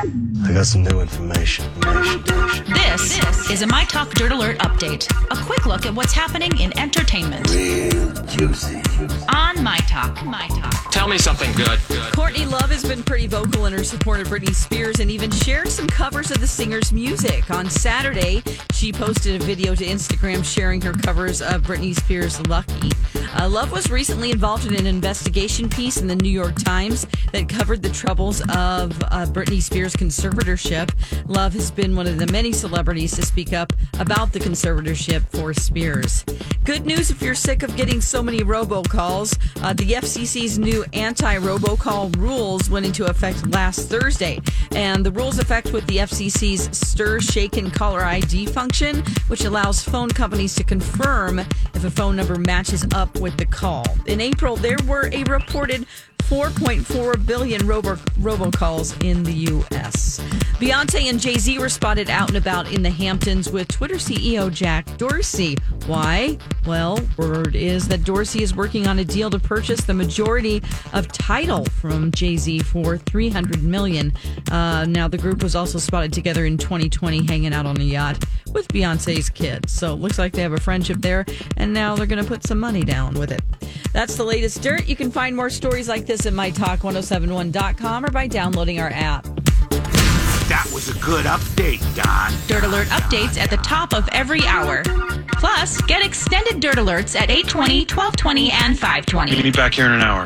I got some new information. information, information. This is a My Talk Dirt Alert update. A quick look at what's happening in entertainment Real juicy. on My Talk. My Talk. Tell me something good. Courtney Love has been pretty vocal in her support of Britney Spears and even shared some covers of the singer's music. On Saturday, she posted a video to Instagram sharing her covers of Britney Spears' Lucky. Uh, Love was recently involved in an investigation piece in the New York Times that covered the troubles of uh, Britney Spears' conservatorship. Love has been one of the many celebrities to speak up about the conservatorship for Spears. Good news if you're sick of getting so many robocalls. Uh, the FCC's new anti robocall rules went into effect last Thursday. And the rules affect with the FCC's STIR/SHAKEN Caller ID function, which allows phone companies to confirm if a phone number matches up with the call. In April, there were a reported 4.4 billion robo- robocalls in the U.S. Beyonce and Jay Z were spotted out and about in the Hamptons with Twitter CEO Jack Dorsey. Why? Well, word is that Dorsey is working on a deal to purchase the majority of Tidal from Jay Z for 300 million. Uh, now, the group was also spotted together in 2020, hanging out on a yacht with Beyonce's kids. So it looks like they have a friendship there, and now they're going to put some money down with it. That's the latest dirt. You can find more stories like this at mytalk1071.com or by downloading our app. That was a good update, Don. Dirt Alert updates at the top of every hour. Plus, get extended Dirt Alerts at 820, 1220, and 520. Meet me back here in an hour.